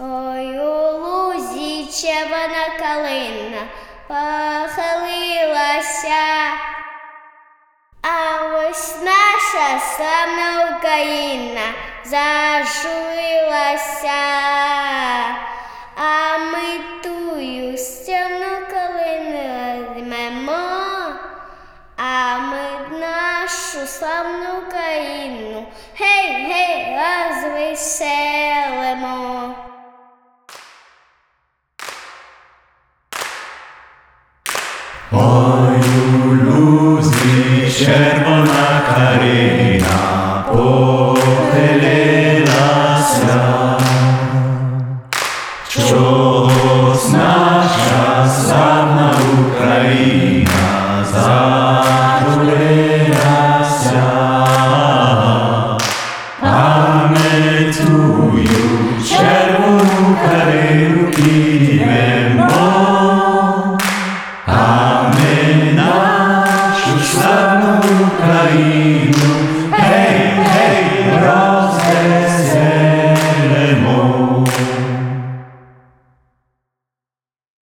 Ой, у лузі червона калина похилилася. А ось наша славна Україна зажурилася, а ми тую стіну калину візьмемо, а ми нашу славну Україну гей, гей, розвеселимо. Oiulus mi cervona carina,